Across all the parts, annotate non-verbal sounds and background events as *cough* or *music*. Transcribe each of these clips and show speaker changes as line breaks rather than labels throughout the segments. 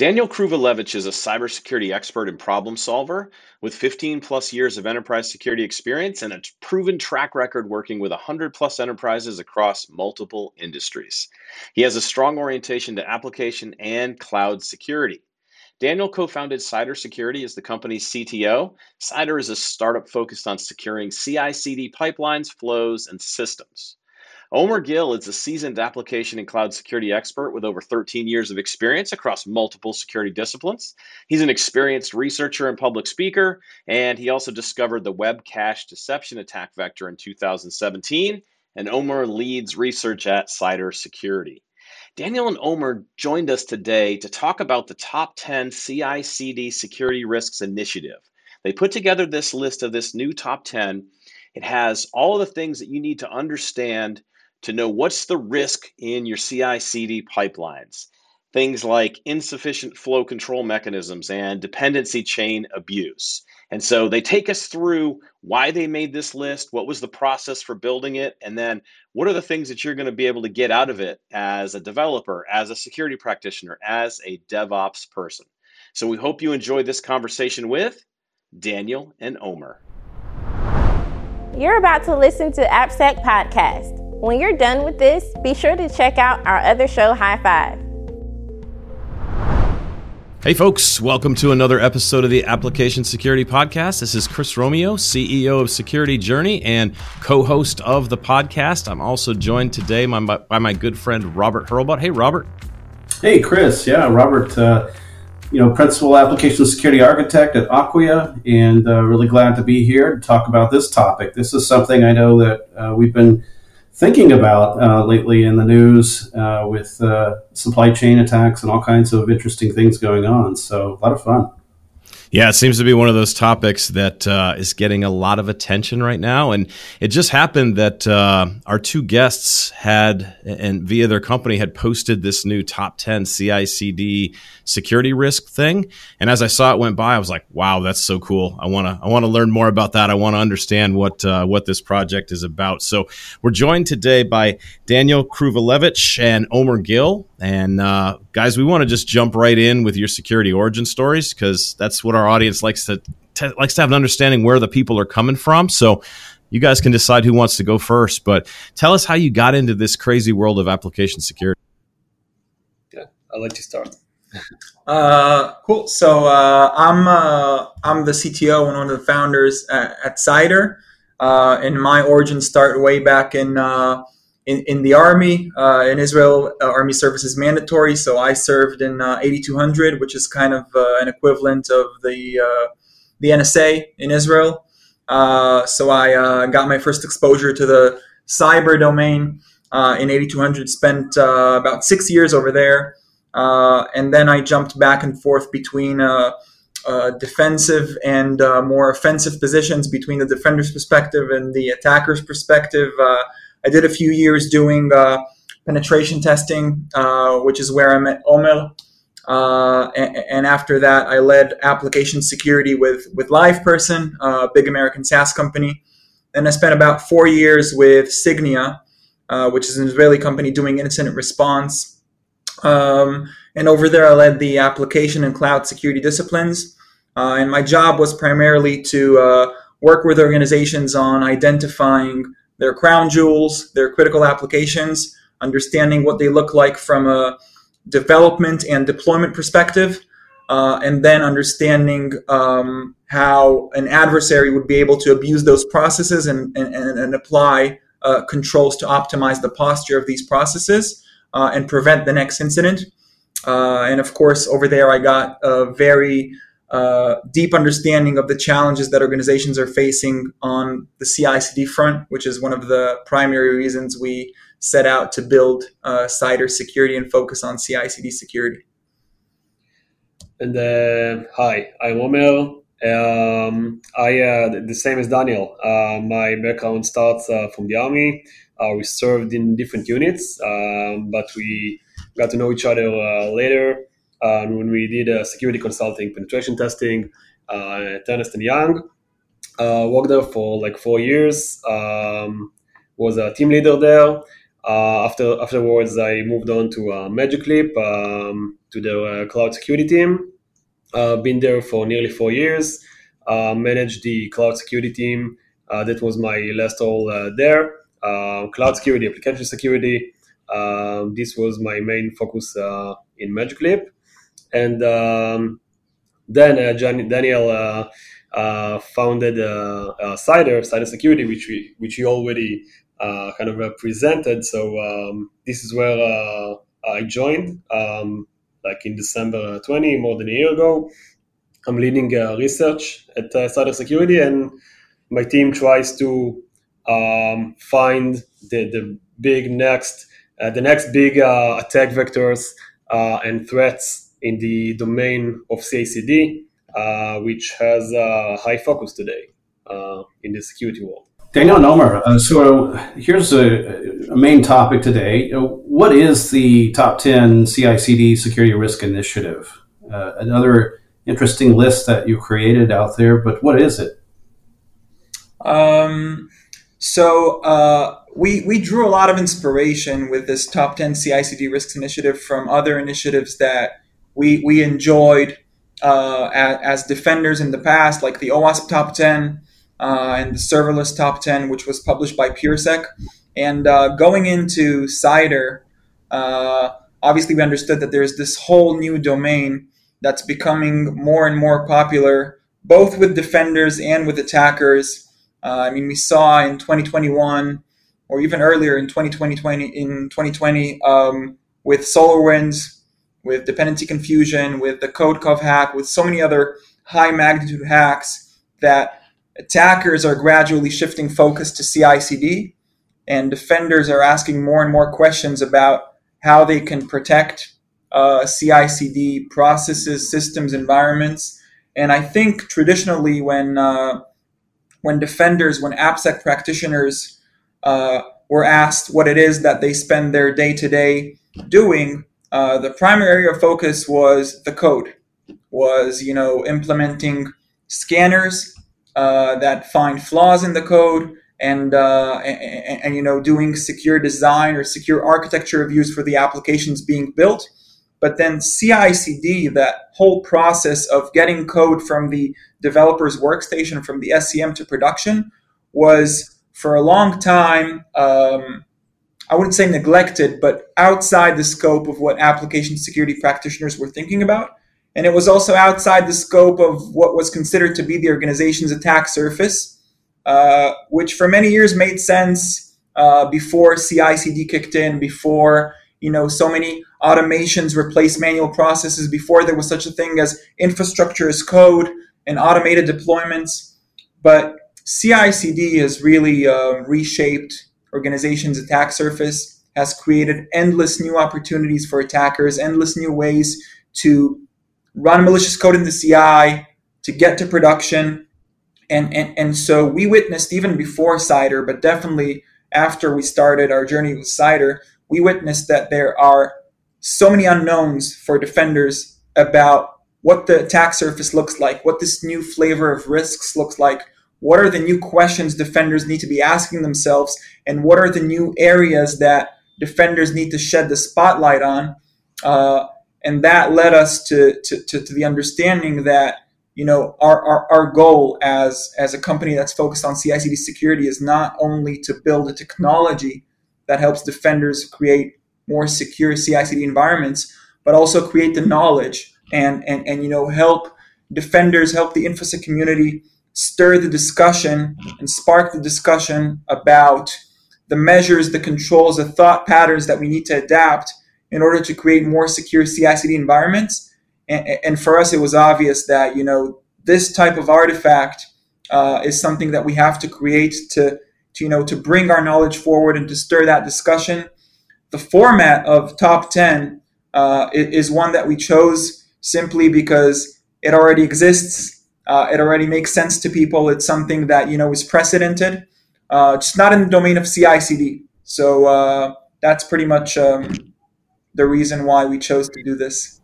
Daniel Krivelevich is a cybersecurity expert and problem solver with 15 plus years of enterprise security experience and a proven track record working with 100 plus enterprises across multiple industries. He has a strong orientation to application and cloud security. Daniel co founded Cider Security as the company's CTO. Cider is a startup focused on securing CI CD pipelines, flows, and systems. Omer Gil is a seasoned application and cloud security expert with over 13 years of experience across multiple security disciplines. He's an experienced researcher and public speaker, and he also discovered the web cache deception attack vector in 2017. And Omer leads research at Cider Security. Daniel and Omer joined us today to talk about the top 10 CI CD security risks initiative. They put together this list of this new top 10. It has all of the things that you need to understand to know what's the risk in your CI CD pipelines. Things like insufficient flow control mechanisms and dependency chain abuse. And so they take us through why they made this list, what was the process for building it, and then what are the things that you're going to be able to get out of it as a developer, as a security practitioner, as a DevOps person. So we hope you enjoy this conversation with Daniel and Omer.
You're about to listen to AppSec Podcast. When you're done with this, be sure to check out our other show, High Five.
Hey, folks, welcome to another episode of the Application Security Podcast. This is Chris Romeo, CEO of Security Journey and co host of the podcast. I'm also joined today by my, by my good friend Robert Hurlbut. Hey, Robert.
Hey, Chris. Yeah, Robert, uh, you know, Principal Application Security Architect at Acquia, and uh, really glad to be here to talk about this topic. This is something I know that uh, we've been thinking about uh, lately in the news uh, with uh, supply chain attacks and all kinds of interesting things going on. So, a lot of fun.
Yeah, it seems to be one of those topics that uh, is getting a lot of attention right now. And it just happened that uh, our two guests had, and via their company, had posted this new top 10 CI CD security risk thing. And as I saw it went by, I was like, wow, that's so cool. I want to I want to learn more about that. I want to understand what uh, what this project is about. So we're joined today by Daniel Krivelevich and Omer Gil. And uh, guys, we want to just jump right in with your security origin stories because that's what our audience likes to t- likes to have an understanding where the people are coming from. So you guys can decide who wants to go first. But tell us how you got into this crazy world of application security.
Yeah, I'll let you start. *laughs* Uh, cool. So uh, I'm uh, I'm the CTO and one of the founders at, at Cider. Uh, and my origins start way back in uh, in, in the army. Uh, in Israel, uh, army service is mandatory, so I served in uh, 8200, which is kind of uh, an equivalent of the uh, the NSA in Israel. So I got my first exposure to the cyber domain in 8200. Spent about six years over there, and then I jumped back and forth between. Uh, defensive and uh, more offensive positions between the defender's perspective and the attacker's perspective. Uh, I did a few years doing uh, penetration testing, uh, which is where I met Omer. Uh, and, and, after that, I led application security with with LivePerson, a big American SaaS company. And I spent about four years with Sygnia, uh, which is an Israeli company doing incident response. Um, and over there, I led the application and cloud security disciplines. Uh, and my job was primarily to uh, work with organizations on identifying their crown jewels, their critical applications, understanding what they look like from a development and deployment perspective, uh, and then understanding um, how an adversary would be able to abuse those processes and, and, and apply uh, controls to optimize the posture of these processes uh, and prevent the next incident. Uh, and of course, over there, I got a very uh, deep understanding of the challenges that organizations are facing on the CI/CD front, which is one of the primary reasons we set out to build uh, Cider security and focus on CI/CD security.
And uh, hi, I'm Omer. Um, I uh, the same as Daniel. Uh, my background starts uh, from the army. we served in different units, um, but we got to know each other later uh, when we did uh, security consulting, penetration testing uh, at Ernst and Young. worked there for like four years. Um, was a team leader there. after afterwards, I moved on to Magic Leap. Um, to the cloud security team. been there for nearly four years. managed the cloud security team. that was my last role there. cloud security, application security. this was my main focus in Magic Leap. And um, then uh, Daniel uh, uh, founded Cider, Cider Security, which we which he already kind of presented. So um, this is where I joined, um, like in December 20, more than a year ago. I'm leading research at Cider Security, and my team tries to um, find the, the big next uh, the next big uh, attack vectors uh, and threats in the domain of CICD, uh, which has a high focus today uh, in the security world.
Daniel Nomer, uh, so here's a, a, main topic today. What is the top 10 CICD security risk initiative? Uh, another interesting list that you created out there, but what is it?
Um, so uh, we, we drew a lot of inspiration with this top 10 CICD risks initiative from other initiatives that we we enjoyed uh, as, defenders in the past, like the OWASP Top 10 uh, and the Serverless Top 10, which was published by PureSec. And uh, going into Cider, uh, obviously we understood that there's this whole new domain that's becoming more and more popular, both with defenders and with attackers. Uh, I mean, we saw in 2021 or even earlier in 2020, in 2020 um, with SolarWinds with dependency confusion, with the Codecov hack, with so many other high magnitude hacks that attackers are gradually shifting focus to CI/CD, and defenders are asking more and more questions about how they can protect uh, CI/CD processes, systems, environments. And I think traditionally, when uh, when defenders, when AppSec practitioners uh, were asked what it is that they spend their day to day doing, uh, the primary area of focus was the code, was you know implementing scanners uh, that find flaws in the code and, uh, and, and you know doing secure design or secure architecture reviews for the applications being built. But then CI/CD, that whole process of getting code from the developer's workstation, from the SCM to production, was for a long time um, I wouldn't say neglected, but outside the scope of what application security practitioners were thinking about. And it was also outside the scope of what was considered to be the organization's attack surface, uh, which for many years made sense uh, before CI/CD kicked in, before you know so many automations replaced manual processes, before there was such a thing as infrastructure as code and automated deployments. But CI/CD has really uh, reshaped organization's attack surface has created endless new opportunities for attackers, endless new ways to run malicious code in the CI, to get to production. And, and, and so we witnessed even before Cider, but definitely after we started our journey with Cider, we witnessed that there are so many unknowns for defenders about what the attack surface looks like, what this new flavor of risks looks like, what are the new questions defenders need to be asking themselves? And what are the new areas that defenders need to shed the spotlight on? Uh, and that led us to, to, to, to, the understanding that you know our, our, our goal as, as a company that's focused on CI/CD security is not only to build a technology that helps defenders create more secure CI/CD environments, but also create the knowledge and, and, and you know help defenders, help the InfoSec community stir the discussion and spark the discussion about the measures, the controls, the thought patterns that we need to adapt in order to create more secure CI/CD environments. And, and for us, it was obvious that you know this type of artifact uh, is something that we have to create to, to you know to bring our knowledge forward and to stir that discussion. The format of top ten uh, is one that we chose simply because it already exists uh, it already makes sense to people. It's something that you know is precedented. Uh, not in the domain of CI/CD. So uh, that's pretty much um, the reason why we chose to do this.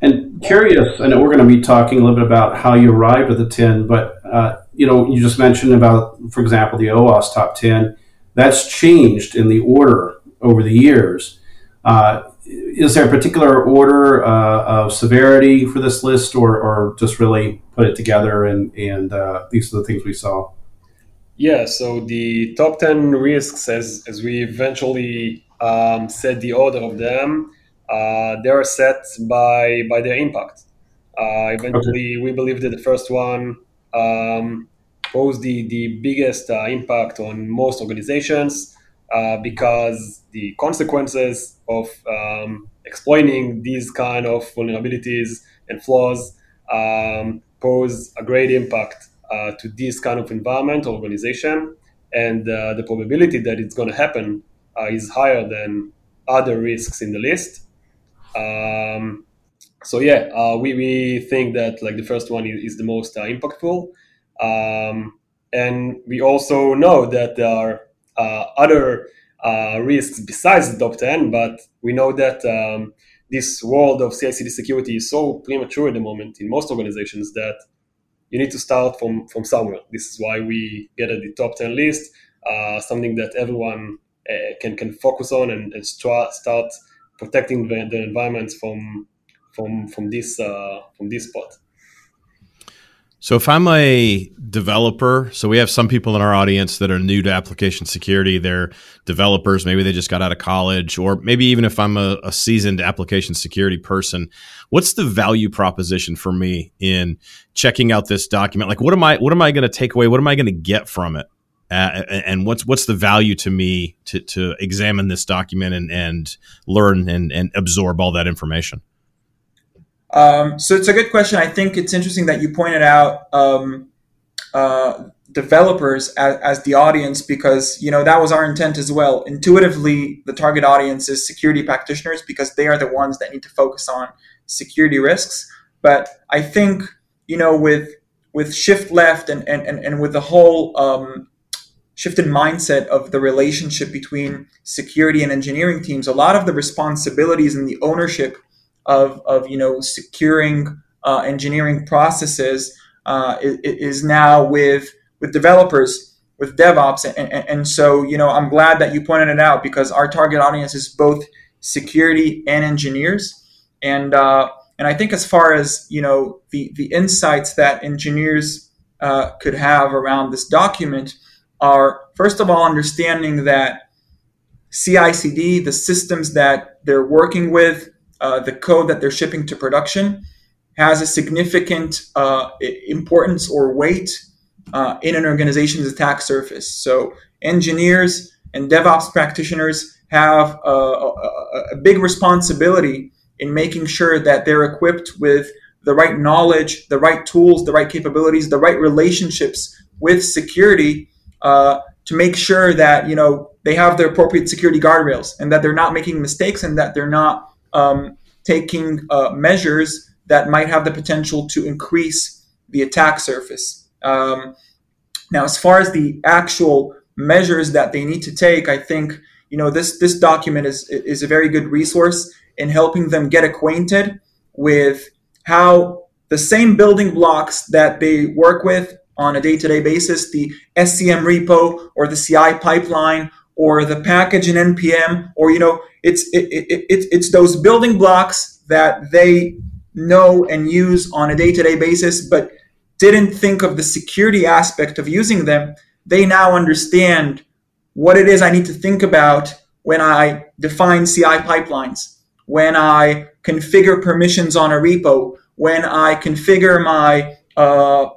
And curious, I know we're going to be talking a little bit about how you arrived at the ten, but uh, you know, you just mentioned about, for example, the OWASP top ten. That's changed in the order over the years. Uh, is there a particular order uh, of severity for this list, or, or just really put it together and and uh, these are the things we saw?
Yeah, so the top 10 risks, as, as we eventually um, set the order of them, uh, they are set by, by their impact. Uh, eventually, okay. we believe that the first one um, posed the, the biggest uh, impact on most organizations uh, because the consequences of um, exploiting these kind of vulnerabilities and flaws um, pose a great impact uh, to this kind of environment or organization, and uh, the probability that it's going to happen uh, is higher than other risks in the list. Um, so yeah, uh, we, we think that like the first one is, is the most impactful, um, and we also know that there are other risks besides the top ten, but we know that. Um, this world of CI/CD security is so premature at the moment in most organizations that you need to start from from somewhere. This is why we get at the top ten list, uh, something that everyone uh, can can focus on and, and start start protecting the, the environments from from from this uh, from this spot.
So if I'm a developer, so we have some people in our audience that are new to application security, they're developers, maybe they just got out of college, or maybe even if I'm a, a seasoned application security person, what's the value proposition for me in checking out this document? Like what am I what am I going to take away? What am I going to get from it? Uh, and what's what's the value to me to, to examine this document and, and learn and, and absorb all that information?
Um, so it's a good question. I think it's interesting that you pointed out um, uh, developers as, as, the audience because you know that was our intent as well. Intuitively, the target audience is security practitioners because they are the ones that need to focus on security risks. But I think you know with with shift left and and, and, and with the whole um, shifted mindset of the relationship between security and engineering teams, a lot of the responsibilities and the ownership of, of you know securing uh, engineering processes uh, is, now with with developers with DevOps. And, and, and, so you know I'm glad that you pointed it out because our target audience is both security and engineers. And uh, and I think as far as you know the the insights that engineers uh, could have around this document are first of all understanding that CI/CD the systems that they're working with uh, the code that they're shipping to production has a significant uh, importance or weight uh, in an organization's attack surface. So engineers and DevOps practitioners have a, a, a big responsibility in making sure that they're equipped with the right knowledge, the right tools, the right capabilities, the right relationships with security uh, to make sure that you know they have the appropriate security guardrails and that they're not making mistakes and that they're not um, taking uh, measures that might have the potential to increase the attack surface. Um, now, as far as the actual measures that they need to take, I think you know this this document is is a very good resource in helping them get acquainted with how the same building blocks that they work with on a day-to-day basis, the SCM repo or the CI pipeline or the package in npm or you know it's it, it, it, it's those building blocks that they know and use on a day-to-day basis but didn't think of the security aspect of using them. They now understand what it is i need to think about when i define ci pipelines when i configure permissions on a repo when i configure my uh,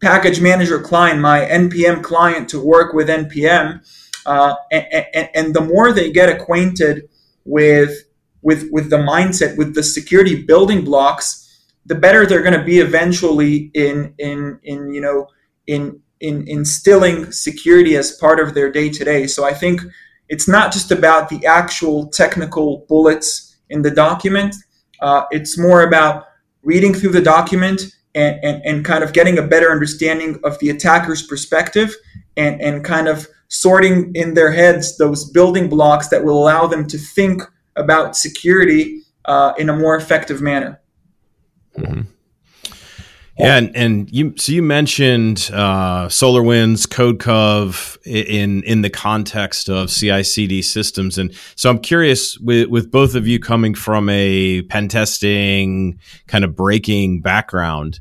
package manager client my npm client to work with npm uh, and, and, and, the more they get acquainted with with with the mindset, with the security building blocks, the better they're going to be eventually in in in you know in in instilling security as part of their day to day. So I think it's not just about the actual technical bullets in the document. Uh, it's more about reading through the document and, and, and kind of getting a better understanding of the attacker's perspective and, and kind of sorting in their heads those building blocks that will allow them to think about security uh, in a more effective manner.
Mm-hmm. Yeah, and, and you so you mentioned uh, SolarWinds, CodeCov in in the context of CI/CD systems, and so I'm curious with with both of you coming from a pen testing kind of breaking background,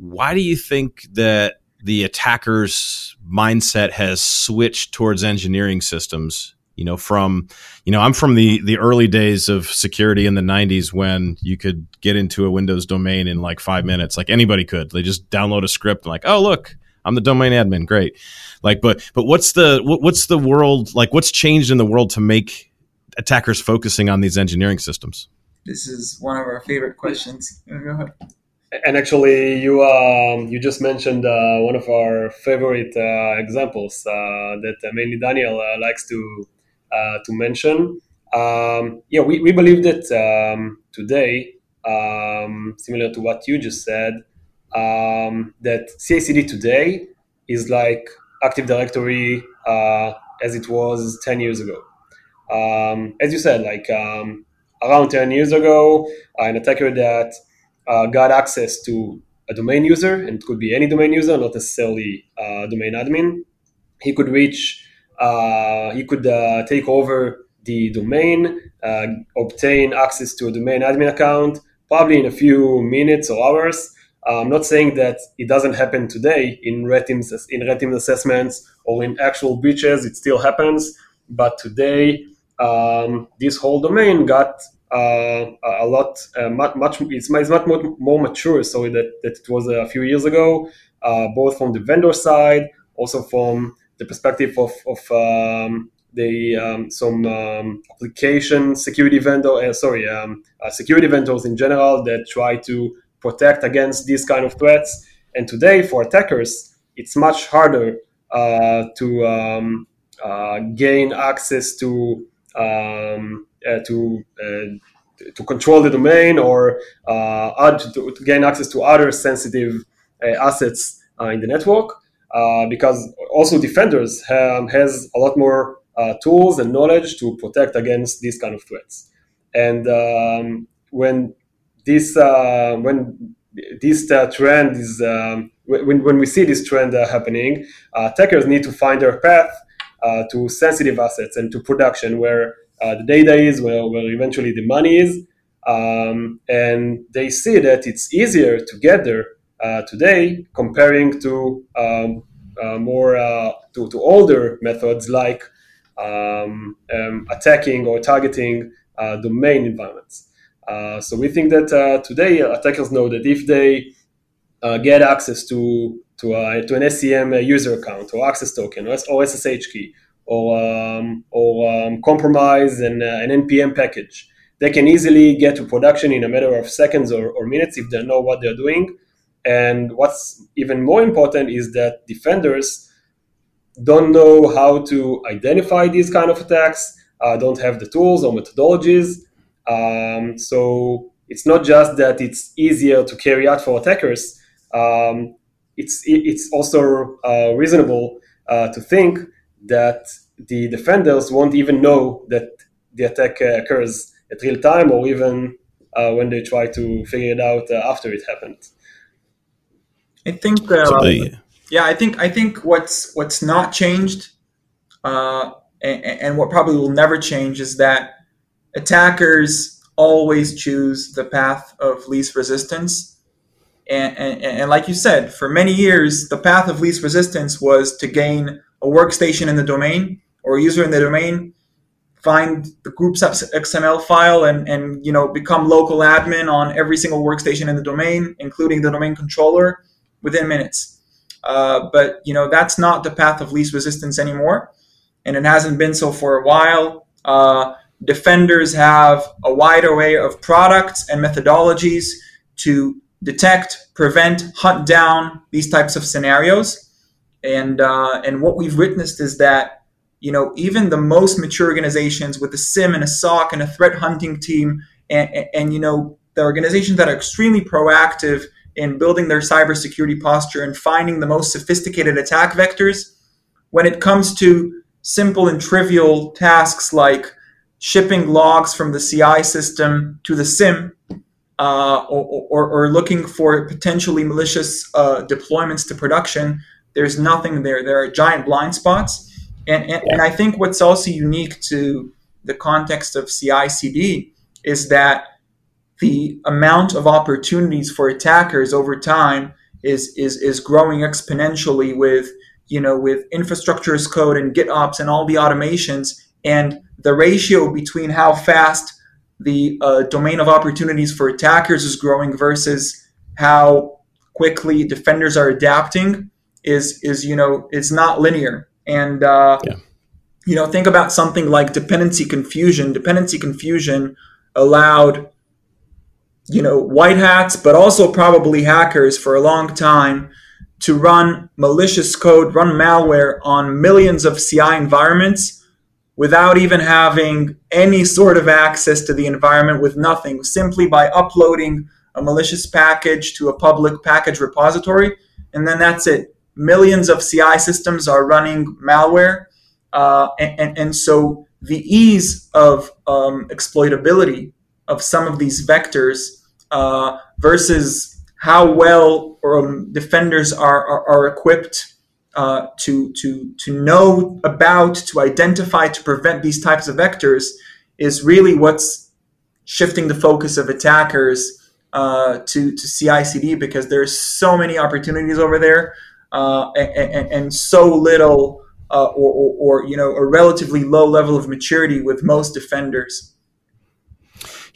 why do you think that the attacker's mindset has switched towards engineering systems you know from you know i'm from the the early days of security in the 90s when you could get into a windows domain in like five minutes. Like anybody could. They just download a script and like oh look i'm the domain admin. Great. Like but but what's the what's the world like what's changed in the world to make attackers focusing on these engineering systems?
This is one of our favorite questions
and actually you um, you just mentioned uh, one of our favorite uh, examples uh, that mainly daniel uh, likes to uh, to mention. Um, yeah, we, we believe that um, today, um, similar to what you just said, um, that CI/CD today is like Active Directory uh, as it was 10 years ago. Um, as you said, like around 10 years ago, an attacker that uh, got access to a domain user, and it could be any domain user, not necessarily a domain admin, he could reach uh, he could uh, take over the domain, uh, obtain access to a domain admin account, probably in a few minutes or hours. I'm not saying that it doesn't happen today in red team in red team assessments or in actual breaches. It still happens, but today um, this whole domain got uh, a lot uh, much, much it's, it's much more, more mature. So that, that it was a few years ago, uh, both from the vendor side, also from the perspective of, of um, the um, some um, application security vendor, uh, sorry, um, uh, security vendors in general that try to protect against these kind of threats. And today, for attackers, it's much harder uh, to um, gain access to um, uh, to uh, to control the domain or add to, to, gain access to other sensitive assets in the network. Uh, because also defenders have, has a lot more uh, tools and knowledge to protect against these kind of threats. And um, when this uh, when this uh, trend is um, when, when we see this trend uh, happening, attackers need to find their path to sensitive assets and to production where the data is, where, where eventually the money is. Um, and they see that it's easier to get there uh, today comparing to um, uh, more uh, to, to older methods like um, um, attacking or targeting uh, domain environments. so we think that today attackers know that if they get access to to, to an SCM user account or access token or, SSH key or, um, or um, compromise an, uh, an NPM package. They can easily get to production in a matter of seconds or, or minutes if they know what they're doing. And what's even more important is that defenders don't know how to identify these kind of attacks, uh, don't have the tools or methodologies. Um, so it's not just that it's easier to carry out for attackers. Um, it's it's also uh, reasonable uh, to think that the defenders won't even know that the attack uh, occurs at real time or even uh, when they try to figure it out uh, after it happened.
I think. Uh, yeah, I think I think what's what's not changed, uh, and, and what probably will never change is that attackers always choose the path of least resistance. And, and, and, like you said, for many years, the path of least resistance was to gain a workstation in the domain or a user in the domain, find the group's XML file, and, and you know become local admin on every single workstation in the domain, including the domain controller, within minutes. Uh, but you know that's not the path of least resistance anymore, and it hasn't been so for a while. Uh, defenders have a wide array of products and methodologies to detect, prevent, hunt down these types of scenarios. And uh, and what we've witnessed is that you know even the most mature organizations with a SIEM and a SOC and a threat hunting team, and, and, and you know the organizations that are extremely proactive in building their cybersecurity posture and finding the most sophisticated attack vectors when it comes to simple and trivial tasks like shipping logs from the CI system to the SIEM. Uh, or, or, or, looking for potentially malicious uh, deployments to production, there's nothing there. There are giant blind spots. And, and, and I think what's also unique to the context of CI CD is that the amount of opportunities for attackers over time is, is, is growing exponentially with you know with infrastructure as code and GitOps and all the automations and the ratio between how fast the uh, domain of opportunities for attackers is growing versus how quickly defenders are adapting is is you know it's not linear and uh, yeah. you know think about something like dependency confusion dependency confusion allowed you know white hats but also probably hackers for a long time to run malicious code run malware on millions of ci environments without even having any sort of access to the environment with nothing, simply by uploading a malicious package to a public package repository. And then that's it. Millions of CI systems are running malware. Uh, and, and, and, so the ease of um, exploitability of some of these vectors uh, versus how well um, defenders are, are, are equipped uh, to to to know about, to identify, to prevent these types of vectors is really what's shifting the focus of attackers uh, to to CI/CD because there's so many opportunities over there uh, and, and, and, so little uh, or, or, or you know a relatively low level of maturity with most defenders.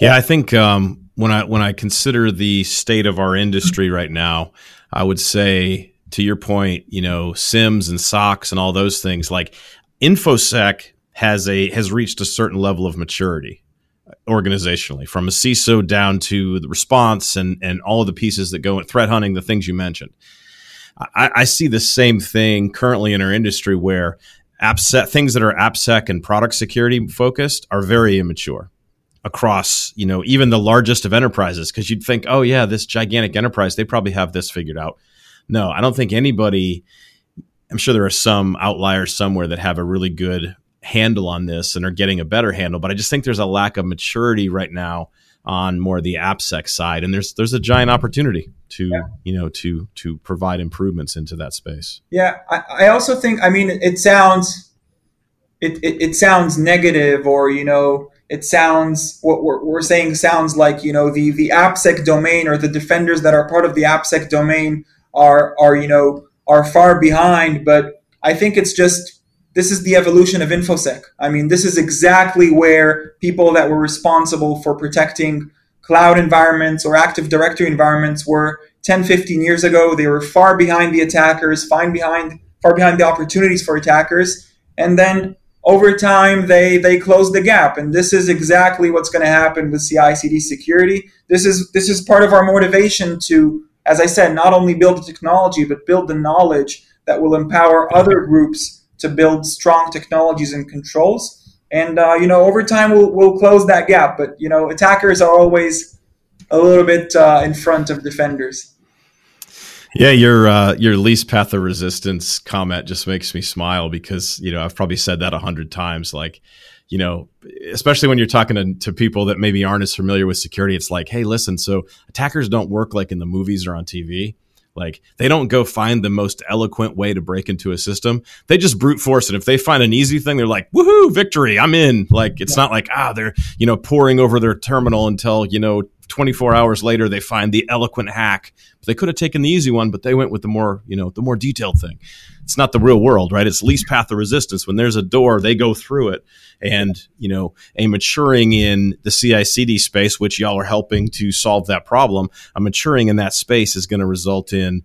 Yeah, I think um, when I when I consider the state of our industry right now, I would say to your point, you know, SIEMs and SOCs and all those things, like InfoSec has a has reached a certain level of maturity uh, organizationally, from a CISO down to the response and and all of the pieces that go in threat hunting, the things you mentioned. I, I see the same thing currently in our industry where AppSec things that are AppSec and product security focused are very immature across you know even the largest of enterprises because you'd think oh yeah this gigantic enterprise they probably have this figured out no, I don't think anybody. I'm sure there are some outliers somewhere that have a really good handle on this and are getting a better handle, but I just think there's a lack of maturity right now on more the AppSec side, and there's there's a giant opportunity to yeah. you know to to provide improvements into that space.
Yeah, I, I also think I mean it sounds it, it, it sounds negative or you know it sounds what we're, we're saying sounds like you know the the AppSec domain or the defenders that are part of the AppSec domain are are you know are far behind. But I think it's just this is the evolution of infosec. I mean, this is exactly where people that were responsible for protecting cloud environments or active directory environments were 10, 15 years ago. They were far behind the attackers, far behind, far behind the opportunities for attackers. And then over time, they, they closed the gap. And this is exactly what's going to happen with CI CD security. This is, this is part of our motivation to as I said, not only build the technology, but build the knowledge that will empower other groups to build strong technologies and controls. And uh, you know, over time, we'll we'll close that gap. But you know, attackers are always a little bit uh, in front of defenders.
Yeah, your uh, your least path of resistance comment just makes me smile because you know I've probably said that a hundred times. Like, you know, especially when you're talking to, to, people that maybe aren't as familiar with security, it's like, hey, listen, so attackers don't work like in the movies or on TV. Like they don't go find the most eloquent way to break into a system. They just brute force it. If they find an easy thing, they're like, woohoo, victory, I'm in. Like it's not like, ah, they're, you know, pouring over their terminal until, you know, 24 hours later they find the eloquent hack. But they could have taken the easy one, but they went with the more, you know, the more detailed thing it's not the real world, right? It's least path of resistance. When there's a door, they go through it. And, you know, a maturing in the CI CD space, which y'all are helping to solve that problem, a maturing in that space is going to result in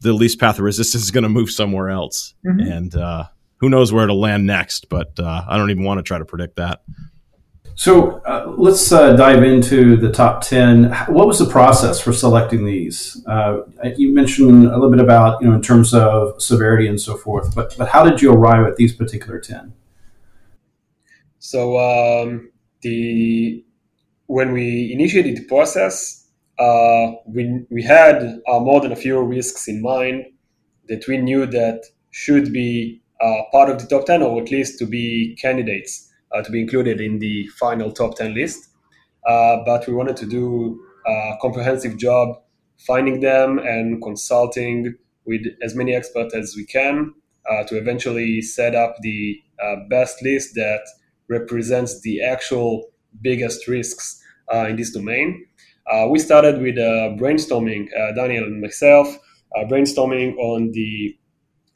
the least path of resistance is going to move somewhere else. Mm-hmm. And uh, who knows where it'll land next, but uh, I don't even want to try to predict that.
So uh, let's uh, dive into the top 10. What was the process for selecting these? Uh, you mentioned a little bit about, you know, in terms of severity and so forth, but, but how did you arrive at these particular 10?
So um, the when we initiated the process, uh, we, we had uh, more than a few risks in mind that we knew that should be uh, part of the top 10 or at least to be candidates uh, to be included in the final top 10 list. Uh, but we wanted to do a comprehensive job finding them and consulting with as many experts as we can uh, to eventually set up the uh, best list that represents the actual biggest risks uh, in this domain. Uh, we started with brainstorming, Daniel and myself, brainstorming on the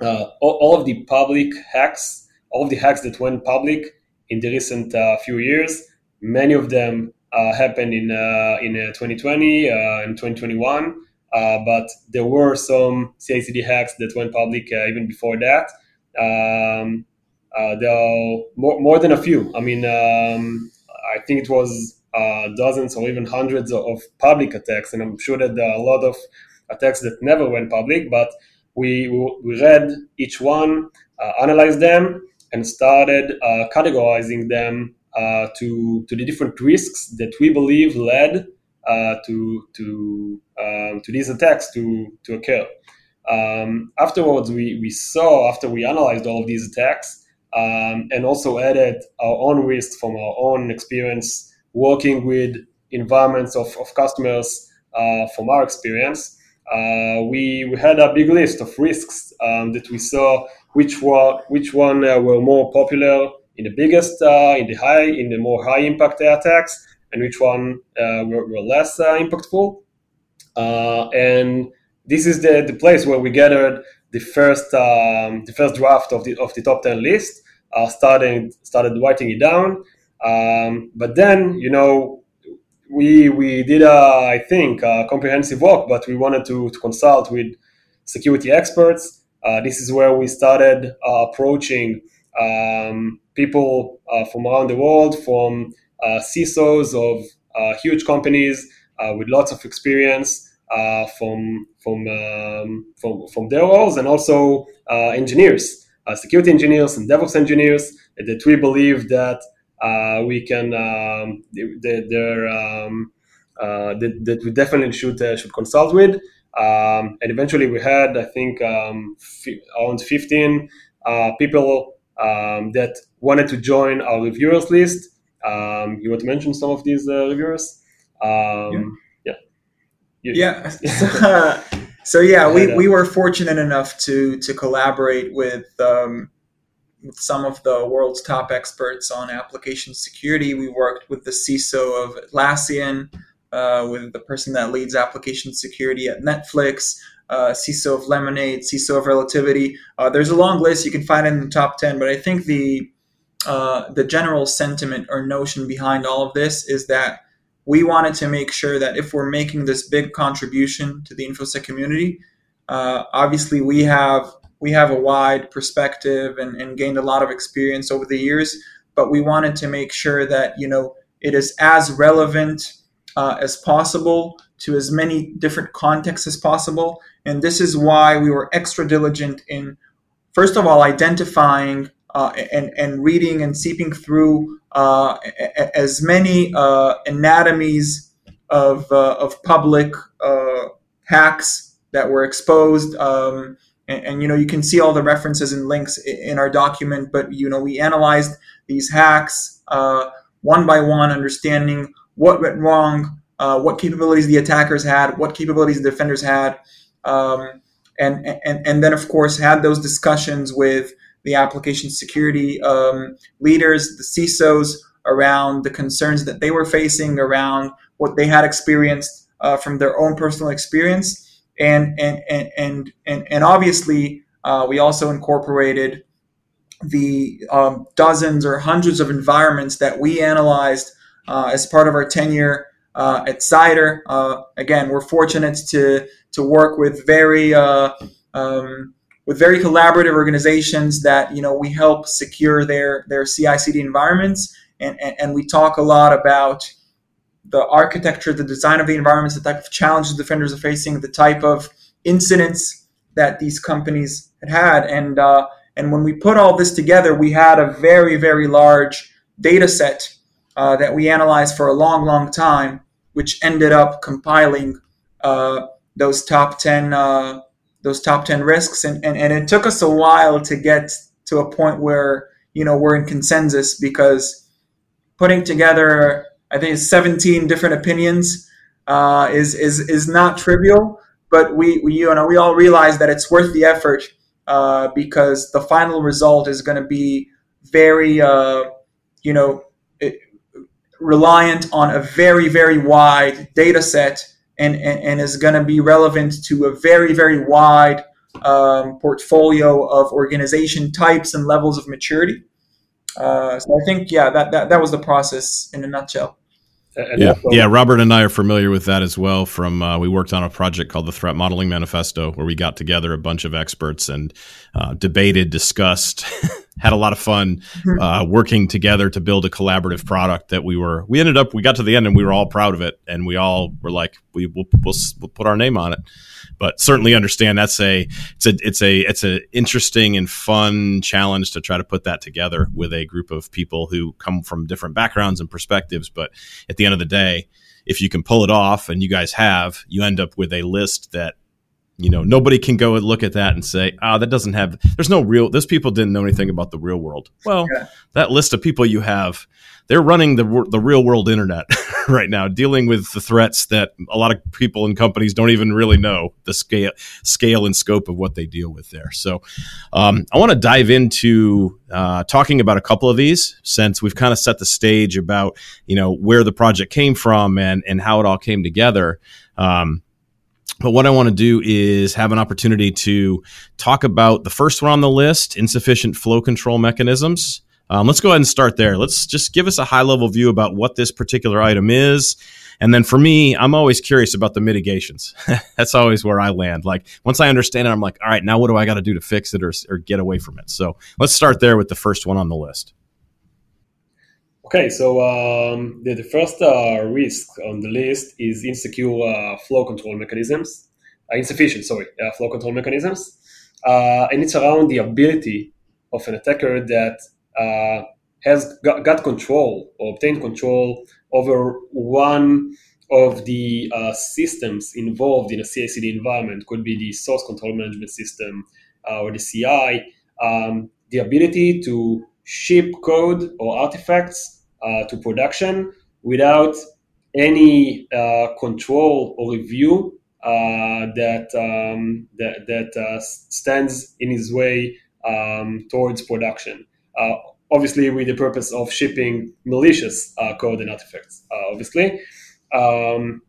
all, all, of the public hacks, all of the hacks that went public in the recent few years. Many of them happened in in 2020 and 2021. Uh, but there were some CI/CD hacks that went public uh, even before that. Um, uh, there are more, more than a few. I mean, um, I think it was uh, dozens or even hundreds of public attacks, and I'm sure that there are a lot of attacks that never went public. But we we read each one, uh, analyzed them, and started uh, categorizing them to to the different risks that we believe led uh, to to um, to these attacks to to occur. Um, afterwards, we, we saw after we analyzed all of these attacks um, and also added our own risks from our own experience working with environments of, of customers uh, from our experience. Uh, we, we had a big list of risks um, that we saw which were which one uh, were more popular in the biggest uh, in the high in the more high impact attacks and which one uh, were, were, less impactful. And this is the, the place where we gathered the first um, the first draft of the of the top ten list. Uh, started started writing it down, um, but then you know we we did a, I think a comprehensive work, but we wanted to, to consult with security experts. Uh, this is where we started uh, approaching um, people from around the world, from uh, CISOs of uh, huge companies uh, with lots of experience from from, um, from from their roles and also engineers, security engineers and DevOps engineers that we believe that we can um, their um, that, that we definitely should should consult with. Um, and eventually we had, I think, um, f- around 15 uh, people um, that wanted to join our reviewers list. Um, you want to mention some of these uh, reviewers? Um,
yeah. Yeah. yeah. So, *laughs* uh, *laughs* so, yeah, we, we were fortunate enough to to collaborate with um, with some of the world's top experts on application security. We worked with the CISO of Atlassian, uh, with the person that leads application security at Netflix, uh, CISO of Lemonade, CISO of Relativity. Uh, there's a long list. You can find it in the top 10, but I think the uh, the general sentiment or notion behind all of this is that we wanted to make sure that if we're making this big contribution to the infosec community, uh, obviously we have we have a wide perspective and, and gained a lot of experience over the years, but we wanted to make sure that you know it is as relevant uh, as possible to as many different contexts as possible, and this is why we were extra diligent in first of all identifying uh, and, and reading and seeping through uh, as many uh, anatomies of, uh, of public uh, hacks that were exposed. Um, and, and, you know, you can see all the references and links in our document, but, you know, we analyzed these hacks one by one, understanding what went wrong, what capabilities the attackers had, what capabilities the defenders had. Um, and, and, and then, of course, had those discussions with the application security um, leaders, the CISOs, around the concerns that they were facing, around what they had experienced uh, from their own personal experience, and and and and and, obviously uh, we also incorporated the um, dozens or hundreds of environments that we analyzed uh, as part of our tenure uh, at Cider. Uh, again, we're fortunate to to work with very uh, um, with very collaborative organizations that you know we help secure their their CI/CD environments, and, and, and we talk a lot about the architecture, the design of the environments, the type of challenges defenders are facing, the type of incidents that these companies had had, and uh, and when we put all this together, we had a very very large data set uh, that we analyzed for a long long time, which ended up compiling uh, those top ten uh, those top 10 risks and, and, and it took us a while to get to a point where you know we're in consensus because putting together i think 17 different opinions uh, is is is not trivial. But we, we you know we all realize that it's worth the effort uh, because the final result is going to be very uh, you know reliant on a very very wide data set and, and, and is going to be relevant to a very very wide um, portfolio of organization types and levels of maturity. Uh, so I think yeah that, that that was the process in a nutshell.
And yeah, also, yeah. Robert and I are familiar with that as well. From uh, we worked on a project called the Threat Modeling Manifesto, where we got together a bunch of experts and uh, debated, discussed, *laughs* had a lot of fun mm-hmm. uh, working together to build a collaborative product that we were. We ended up, we got to the end, and we were all proud of it, and we all were like, we will we'll, we'll put our name on it but certainly understand that's a it's a it's a it's an interesting and fun challenge to try to put that together with a group of people who come from different backgrounds and perspectives. But at the end of the day, if you can pull it off, and you guys have, you end up with a list that you know nobody can go and look at that and say ah oh, that doesn't have there's no real those people didn't know anything about the real world well yeah. that list of people you have they're running the the real world internet *laughs* right now, dealing with the threats that a lot of people and companies don't even really know the scale scale and scope of what they deal with there. So, um, I want to dive into uh, talking about a couple of these since we've kind of set the stage about you know where the project came from and and how it all came together. Um, but what I want to do is have an opportunity to talk about the first one on the list insufficient flow control mechanisms. Um, let's go ahead and start there. Let's just give us a high level view about what this particular item is. And then for me, I'm always curious about the mitigations. *laughs* That's always where I land. Like once I understand it, I'm like, all right, now what do I got to do to fix it or, or get away from it? So let's start there with the first one on the list.
Okay, so um, the, the, first uh, risk on the list is insecure uh, flow control mechanisms, uh, insufficient, sorry, uh, flow control mechanisms. Uh, and it's around the ability of an attacker that uh, has got, got, control or obtained control over one of the systems involved in a CI/CD environment, could be the source control management system or the CI, um, the ability to ship code or artifacts uh, to production without any uh, control or review uh, that um, that, that stands in his way um, towards production. Uh, obviously with the purpose of shipping malicious uh, code and artifacts, uh, obviously. Um,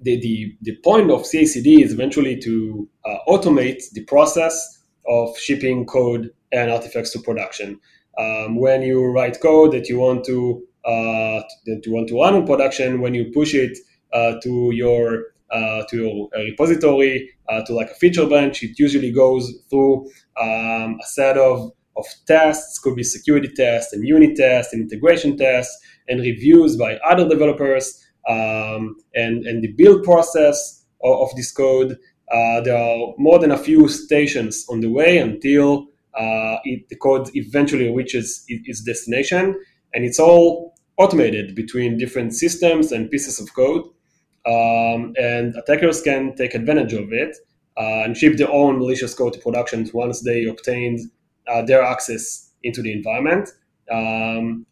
the, the, the point of CI/CD is eventually to automate the process of shipping code and artifacts to production. Um, when you write code that you want to uh, that you want to run in production, when you push it uh, to your uh, to your repository to like a feature branch, it usually goes through um, a set of of tests, could be security tests and unit tests and integration tests and reviews by other developers um, and, and the build process of, of this code. Uh, there are more than a few stations on the way until uh, it, the code eventually reaches its destination. And it's all automated between different systems and pieces of code. Um, and attackers can take advantage of it uh, and ship their own malicious code to production once they obtained uh, their access into the environment. Um,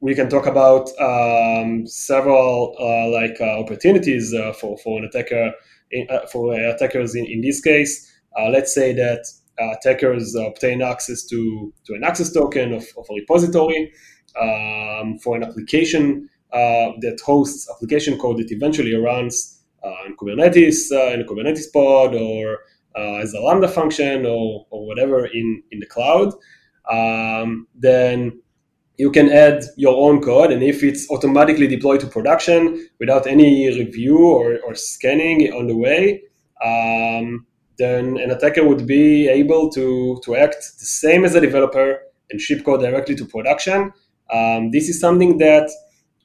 we can talk about um, several uh, like uh, opportunities uh, for, for an attacker in, uh, for attackers in, in this case. Uh, let's say that attackers obtain access to, to an access token of, of a repository um, for an application that hosts application code that eventually runs in Kubernetes in a Kubernetes pod or uh, as a Lambda function or, or whatever in, in the cloud, um, then you can add your own code. And if it's automatically deployed to production without any review or, or scanning on the way, um, then an attacker would be able to, to act the same as a developer and ship code directly to production. Um, this is something that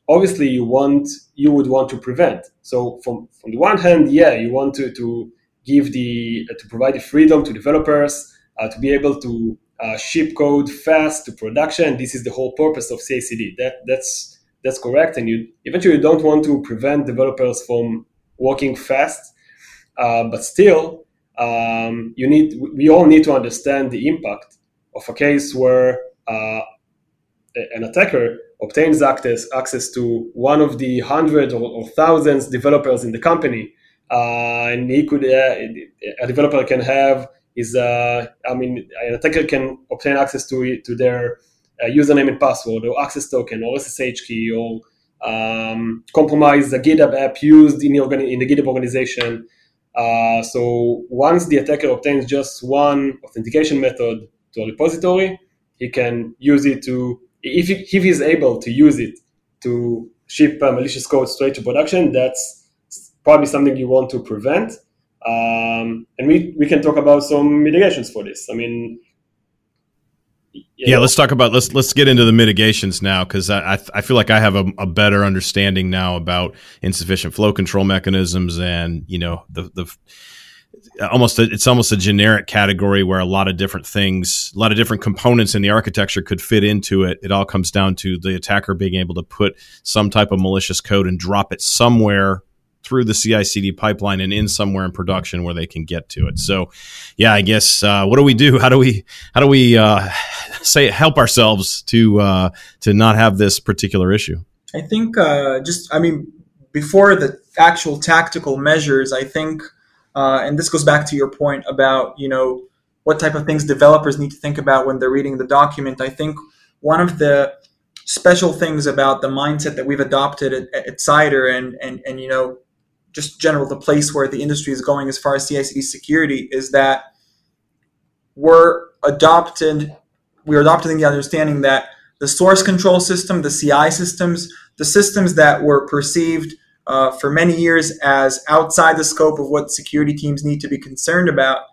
obviously you want you would want to prevent. So from, from the one hand, yeah, you want to, to give the uh, to provide the freedom to developers uh, to be able to uh, ship code fast to production. This is the whole purpose of CI/CD. That that's that's correct. And you eventually you don't want to prevent developers from working fast, uh, but still um, you need we all need to understand the impact of a case where uh, an attacker obtains access access to one of the hundreds or, or thousands developers in the company, uh, and he could uh, a developer can have is uh, I mean an attacker can obtain access to to their uh, username and password or access token or SSH key or um, compromise the GitHub app used in the, in the GitHub organization. Uh, so once the attacker obtains just one authentication method to a repository, he can use it to, if, he, if he's able to use it to ship uh, malicious code straight to production, that's probably something you want to prevent. Um, and we, we can talk about some mitigations for this. I mean,
yeah, know. let's talk about let's let's get into the mitigations now because I, I, I feel like I have a, a, better understanding now about insufficient flow control mechanisms and you know the the almost a, it's almost a generic category where a lot of different things a lot of different components in the architecture could fit into it it all comes down to the attacker being able to put some type of malicious code and drop it somewhere through the CI/CD pipeline and in somewhere in production where they can get to it. So, yeah, I guess uh, what do we do? How do we how do we uh, *laughs* say help ourselves to uh, to not have this particular issue?
I think uh, just I mean before the actual tactical measures, I think, uh, and this goes back to your point about you know what type of things developers need to think about when they're reading the document. I think one of the special things about the mindset that we've adopted at, at Cider and, and, and, you know, just general the place where the industry is going as far as CI/CD security is that we're adopted we're adopting the understanding that the source control system, the CI systems, the systems that were perceived uh, for many years as outside the scope of what security teams need to be concerned about,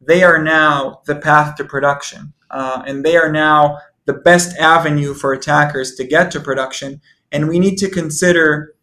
they are now the path to production. Uh, and they are now the best avenue for attackers to get to production. And we need to consider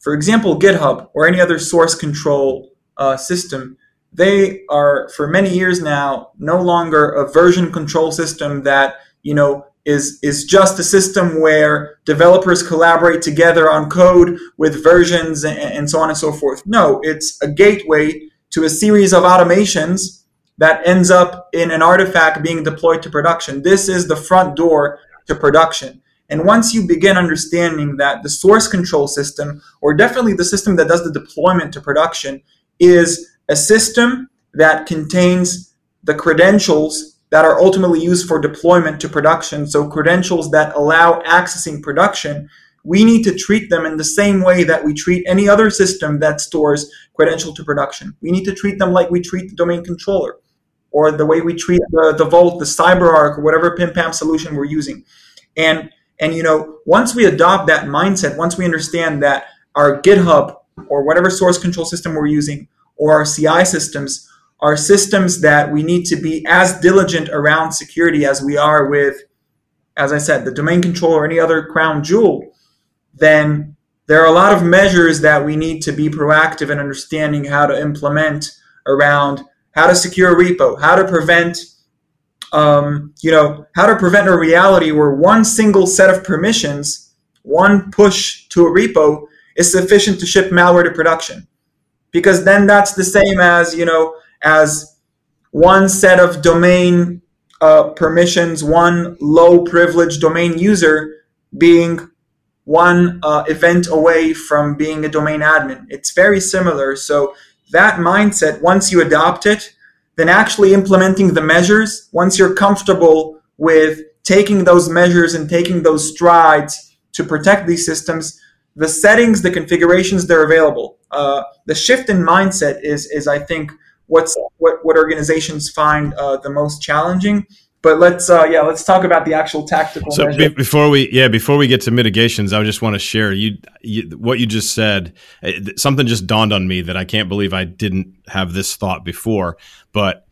for example, GitHub or any other source control uh, system, they are for many years now no longer a version control system that you know is is just a system where developers collaborate together on code with versions and, and so on and so forth. No, it's a gateway to a series of automations that ends up in an artifact being deployed to production. This is the front door to production. And once you begin understanding that the source control system, or definitely the system that does the deployment to production, is a system that contains the credentials that are ultimately used for deployment to production, so credentials that allow accessing production, we need to treat them in the same way that we treat any other system that stores credential to production. We need to treat them like we treat the domain controller or the way we treat the, the Vault, the CyberArk, or whatever PIM PAM solution we're using. And and you know, once we adopt that mindset, once we understand that our GitHub or whatever source control system we're using or our CI systems are systems that we need to be as diligent around security as we are with, as I said, the domain controller or any other crown jewel, then there are a lot of measures that we need to be proactive in understanding how to implement around how to secure a repo, how to prevent um, you know, how to prevent a reality where one single set of permissions, one push to a repo, is sufficient to ship malware to production. Because then that's the same as, you know, as one set of domain uh, permissions, one low privileged domain user being one uh, event away from being a domain admin. It's very similar. So that mindset, once you adopt it, then actually implementing the measures, once you're comfortable with taking those measures and taking those strides to protect these systems, the settings, the configurations, they're available. Uh, the shift in mindset is, is I think, what's what, what organizations find uh, the most challenging. But let's uh, yeah, let's talk about the actual tactical.
So be- before we yeah before we get to mitigations, I just want to share you, you what you just said. Eh, something just dawned on me that I can't believe I didn't have this thought before. But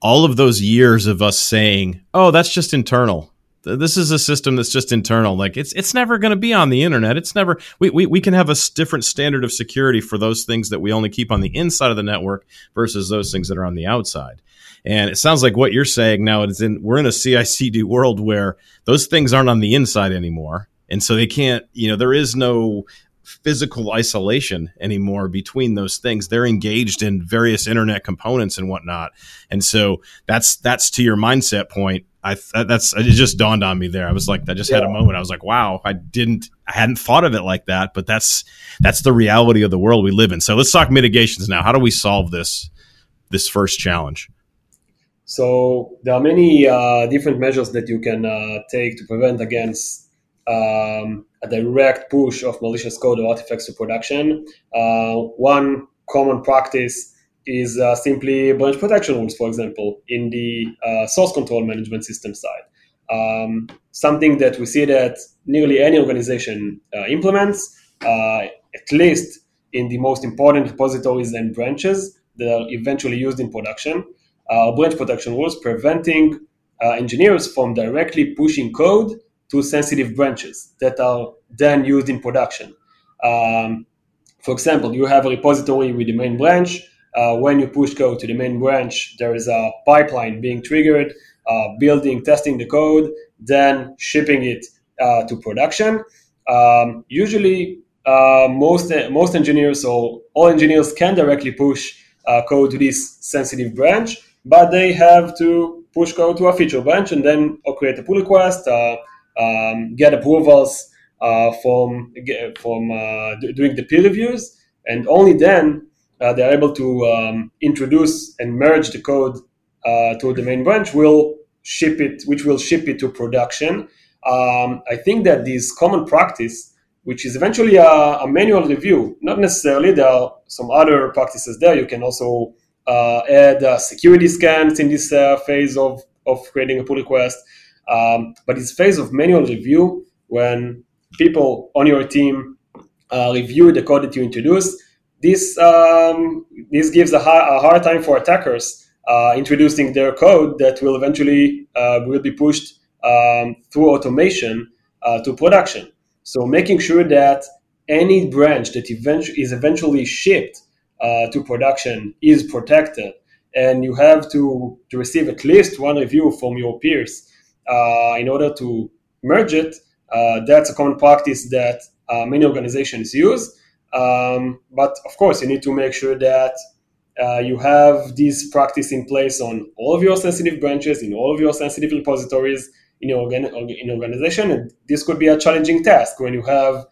all of those years of us saying, "Oh, that's just internal," this is a system that's just internal like it's it's never going to be on the internet it's never we, we, we can have a different standard of security for those things that we only keep on the inside of the network versus those things that are on the outside and it sounds like what you're saying now is in we're in a CI/CD world where those things aren't on the inside anymore, and so they can't. You know, there is no physical isolation anymore between those things. They're engaged in various internet components and whatnot, and so that's that's to your mindset point. I that's it just dawned on me there. I was like, I just yeah. had a moment. I was like, wow, I didn't, I hadn't thought of it like that. But that's that's the reality of the world we live in. So let's talk mitigations now. How do we solve this this first challenge?
So there are many uh, different measures that you can uh, take to prevent against um, a direct push of malicious code or artifacts to production. Uh, one common practice is uh, simply branch protection rules, for example, in the uh, source control management system side. Um, something that we see that nearly any organization uh, implements, at least in the most important repositories and branches that are eventually used in production. Uh, branch protection rules preventing uh, engineers from directly pushing code to sensitive branches that are then used in production. Um, for example, you have a repository with the main branch uh, when you push code to the main branch, there is a pipeline being triggered, uh, building, testing the code, then shipping it uh, to production. Um, usually, uh, most most engineers or all engineers can directly push uh, code to this sensitive branch, but they have to push code to a feature branch and then create a pull request, uh, um, get approvals from from doing the peer reviews, and only then uh, they're able to um, introduce and merge the code uh, to the main branch will ship it which will ship it to production. Um, i think that this common practice which is eventually a, a, manual review not necessarily there are some other practices there. You can also uh, add uh, security scans in this uh, phase of, of creating a pull request um, but this phase of manual review when people on your team uh, review the code that you introduce this um, this gives a, a, hard time for attackers uh, introducing their code that will eventually uh, will be pushed um, through automation uh, to production. So making sure that any branch that eventually is eventually shipped uh, to production is protected, and you have to, to receive at least one review from your peers uh, in order to merge it. Uh, that's a common practice that many organizations use. Um, but of course, you need to make sure that uh, you have this practice in place on all of your sensitive branches, in all of your sensitive repositories in your organ- in organization. And this could be a challenging task when you have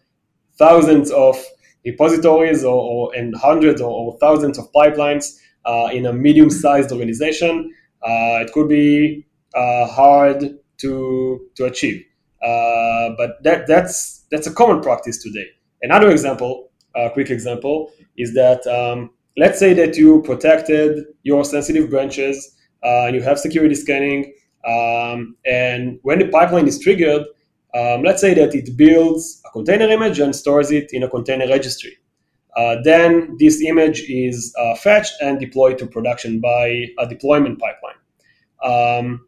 thousands of repositories or, or and hundreds or, or, thousands of pipelines uh, in a medium-sized organization. Uh, it could be uh, hard to to achieve, but that that's that's a common practice today. Another example a quick example is that um, let's say that you protected your sensitive branches uh, and you have security scanning, um, and when the pipeline is triggered, um, let's say that it builds a container image and stores it in a container registry. Uh, then this image is uh, fetched and deployed to production by a deployment pipeline. Um,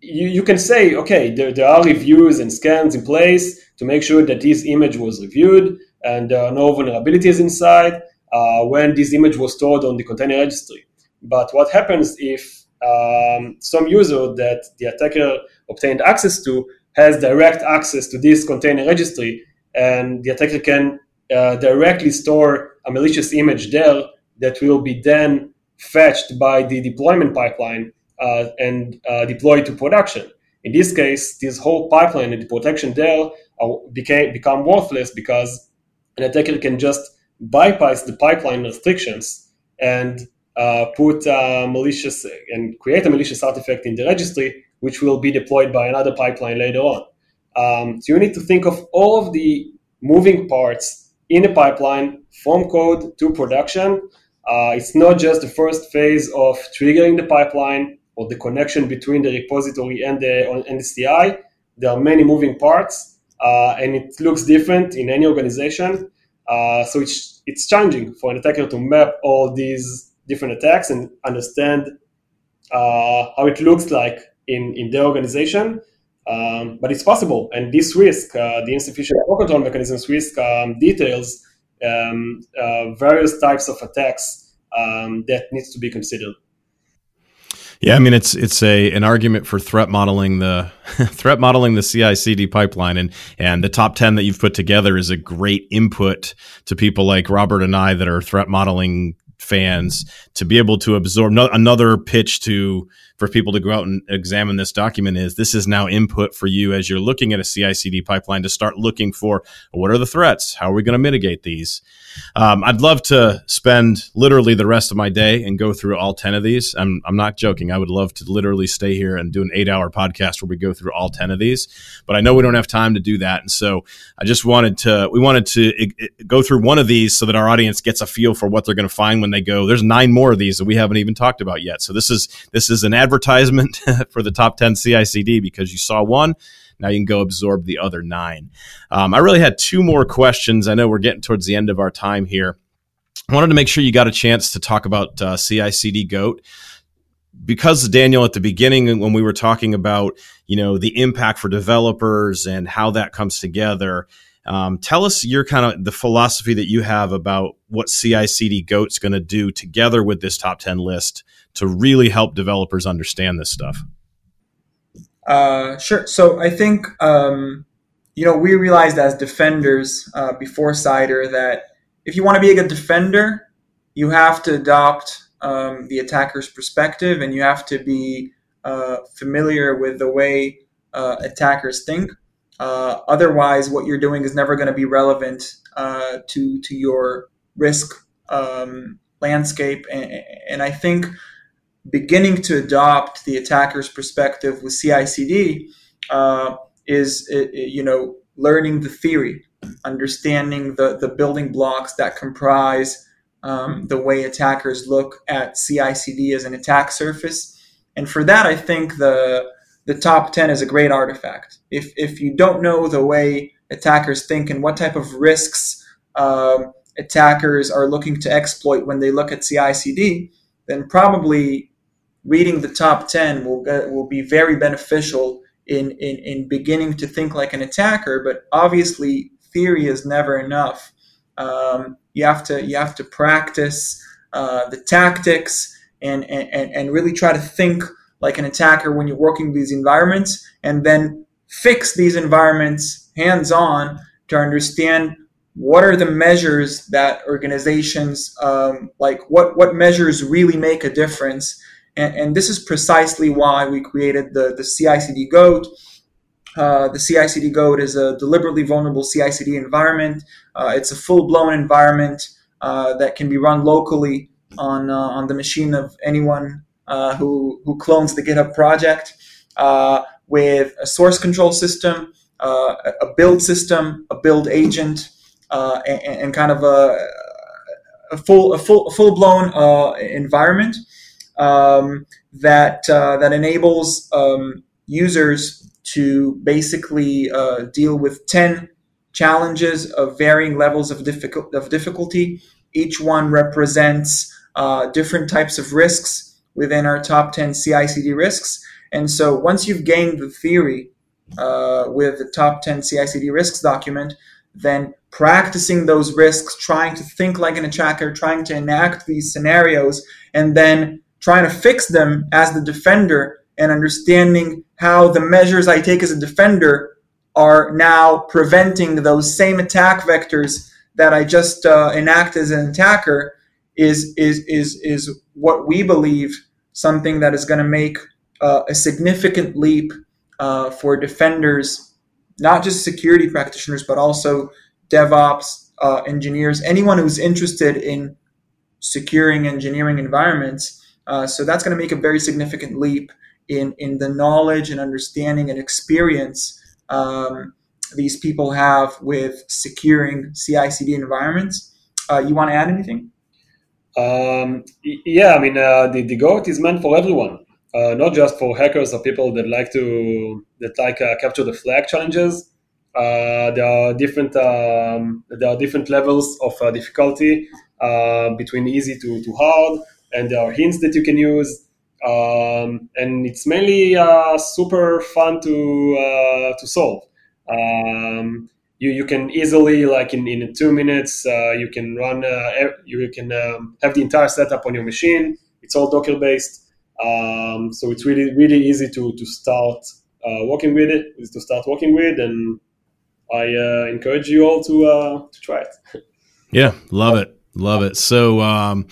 you, you, can say, okay, there, there, are reviews and scans in place to make sure that this image was reviewed and there are no vulnerabilities inside uh, when this image was stored on the container registry. But what happens if um, some user that the attacker obtained access to has direct access to this container registry, and the attacker can uh, directly store a malicious image there that will be then fetched by the deployment pipeline uh, and uh, deployed to production. In this case, this whole pipeline and the protection there became become worthless because an attacker can just bypass the pipeline restrictions and uh, put malicious and create a malicious artifact in the registry, which will be deployed by another pipeline later on. Um, so you need to think of all of the moving parts in a pipeline from code to production. Uh, it's not just the first phase of triggering the pipeline or the connection between the repository and the, and the CI. There are many moving parts uh, and it looks different in any organization. Uh, so it's it's challenging for an attacker to map all these different attacks and understand uh, how it looks like in in their organization. Um, but it's possible, and this risk, uh, the insufficient control mechanisms risk, um, details um, uh, various types of attacks um, that needs to be considered.
Yeah, I mean it's it's a an argument for threat modeling the *laughs* threat modeling the CI/CD pipeline, and and the top ten that you've put together is a great input to people like Robert and I that are threat modeling fans to be able to absorb no, another pitch to for people to go out and examine this document is this is now input for you as you're looking at a CI/CD pipeline to start looking for what are the threats, how are we going to mitigate these. Um, I'd love to spend literally the rest of my day and go through all 10 of these. I'm, I'm not joking. I would love to literally stay here and do an eight hour podcast where we go through all 10 of these, but I know we don't have time to do that. And so I just wanted to, we wanted to go through one of these so that our audience gets a feel for what they're going to find when they go. There's nine more of these that we haven't even talked about yet. So this is, this is an advertisement *laughs* for the top 10 CICD because you saw one. Now you can go absorb the other nine. Um, I really had two more questions. I know we're getting towards the end of our time here. I wanted to make sure you got a chance to talk about uh, CI/CD Goat because Daniel at the beginning when we were talking about you know the impact for developers and how that comes together. Um, tell us your kind of the philosophy that you have about what CICD Goat's going to do together with this top ten list to really help developers understand this stuff.
Uh, sure. So I think um, you know we realized as defenders uh, before Cider that if you want to be a good defender, you have to adopt um, the attacker's perspective, and you have to be uh, familiar with the way uh, attackers think. Uh, otherwise, what you're doing is never going to be relevant uh, to to your risk um, landscape, and, and I think beginning to adopt the attacker's perspective with CI/CD uh, is you know learning the theory, understanding the the building blocks that comprise um, the way attackers look at CI/CD as an attack surface, and for that, I think the the top 10 is a great artifact. If, if you don't know the way attackers think and what type of risks um, attackers are looking to exploit when they look at CI/CD, then probably reading the top 10 will, will be very beneficial in, in, in beginning to think like an attacker, but obviously theory is never enough. Um, you have to you have to practice uh, the tactics and, and and really try to think like an attacker when you're working these environments, and then fix these environments hands on to understand what are the measures that organizations um, like what what measures really make a difference and, and this is precisely why we created the, the CI/CD Goat. Uh, the CI/CD Goat is a deliberately vulnerable CI/CD environment. Uh, it's a full-blown environment uh, that can be run locally on uh, on the machine of anyone uh, who who clones the GitHub project, uh, with a source control system, a build system, a build agent, and, and, kind of a, a full a full full-blown environment um, that uh, that enables um, users to basically uh, deal with ten challenges of varying levels of, difficult, of difficulty. Each one represents uh, different types of risks within our top 10 CI/CD risks. And so once you've gained the theory uh, with the top 10 CI/CD risks document, then practicing those risks, trying to think like an attacker, trying to enact these scenarios, and then trying to fix them as the defender and understanding how the measures I take as a defender are now preventing those same attack vectors that I just uh, enact as an attacker is is is is what we believe something that is going to make uh, a significant leap uh, for defenders, not just security practitioners, but also DevOps uh, engineers, anyone who's interested in securing engineering environments uh, so that's going to make a very significant leap in, in the knowledge and understanding and experience um, these people have with securing CI/CD environments. Uh, you want to add anything?
Um, yeah, I mean uh, the the goat is meant for everyone, uh, not just for hackers or people that like to that like uh, capture the flag challenges. Uh, there are different um, there are different levels of difficulty between easy to, to hard and there are hints that you can use. Um, and it's mainly uh, super fun to uh, to solve. Um, you you can easily like in, in two minutes uh, you can run uh, you can um, have the entire setup on your machine. It's all Docker based, um, so it's really really easy to to start uh, working with it. Is to start working with, and I uh, encourage you all to to try it. *laughs*
Yeah, love it, love it. So. Um,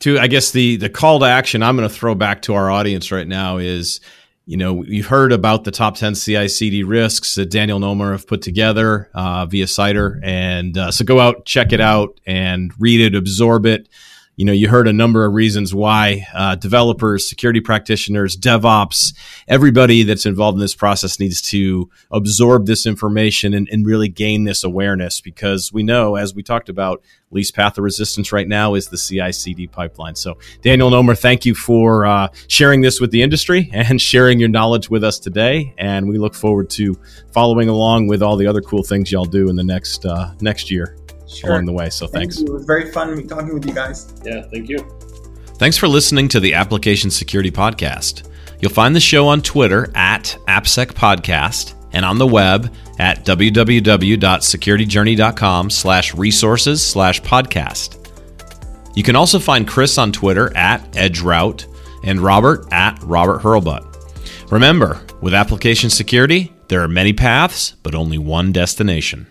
to I guess the the call to action I'm going to throw back to our audience right now is you know, you've heard about the top 10 CI CD risks that Daniel Nomer have put together uh, via Cider. And uh, so go out, check it out, and read it, absorb it you know, you heard a number of reasons why uh, developers, security practitioners, DevOps, everybody that's involved in this process needs to absorb this information and, and really gain this awareness because we know, as we talked about, least path of resistance right now is the CI CD pipeline. So, Daniel Nomer, thank you for uh, sharing this with the industry and *laughs* sharing your knowledge with us today. And we look forward to following along with all the other cool things y'all do in the next uh, next year sure. along the way. So thanks.
Thank it was very fun talking with you guys.
Yeah, thank you.
Thanks for listening to the Application Security Podcast. You'll find the show on Twitter at AppSec Podcast and on the web at www.securityjourney.com slash resources slash podcast. You can also find Chris on Twitter at EdgeRoute and Robert at Robert Hurlbut. Remember, with application security, there are many paths, but only one destination.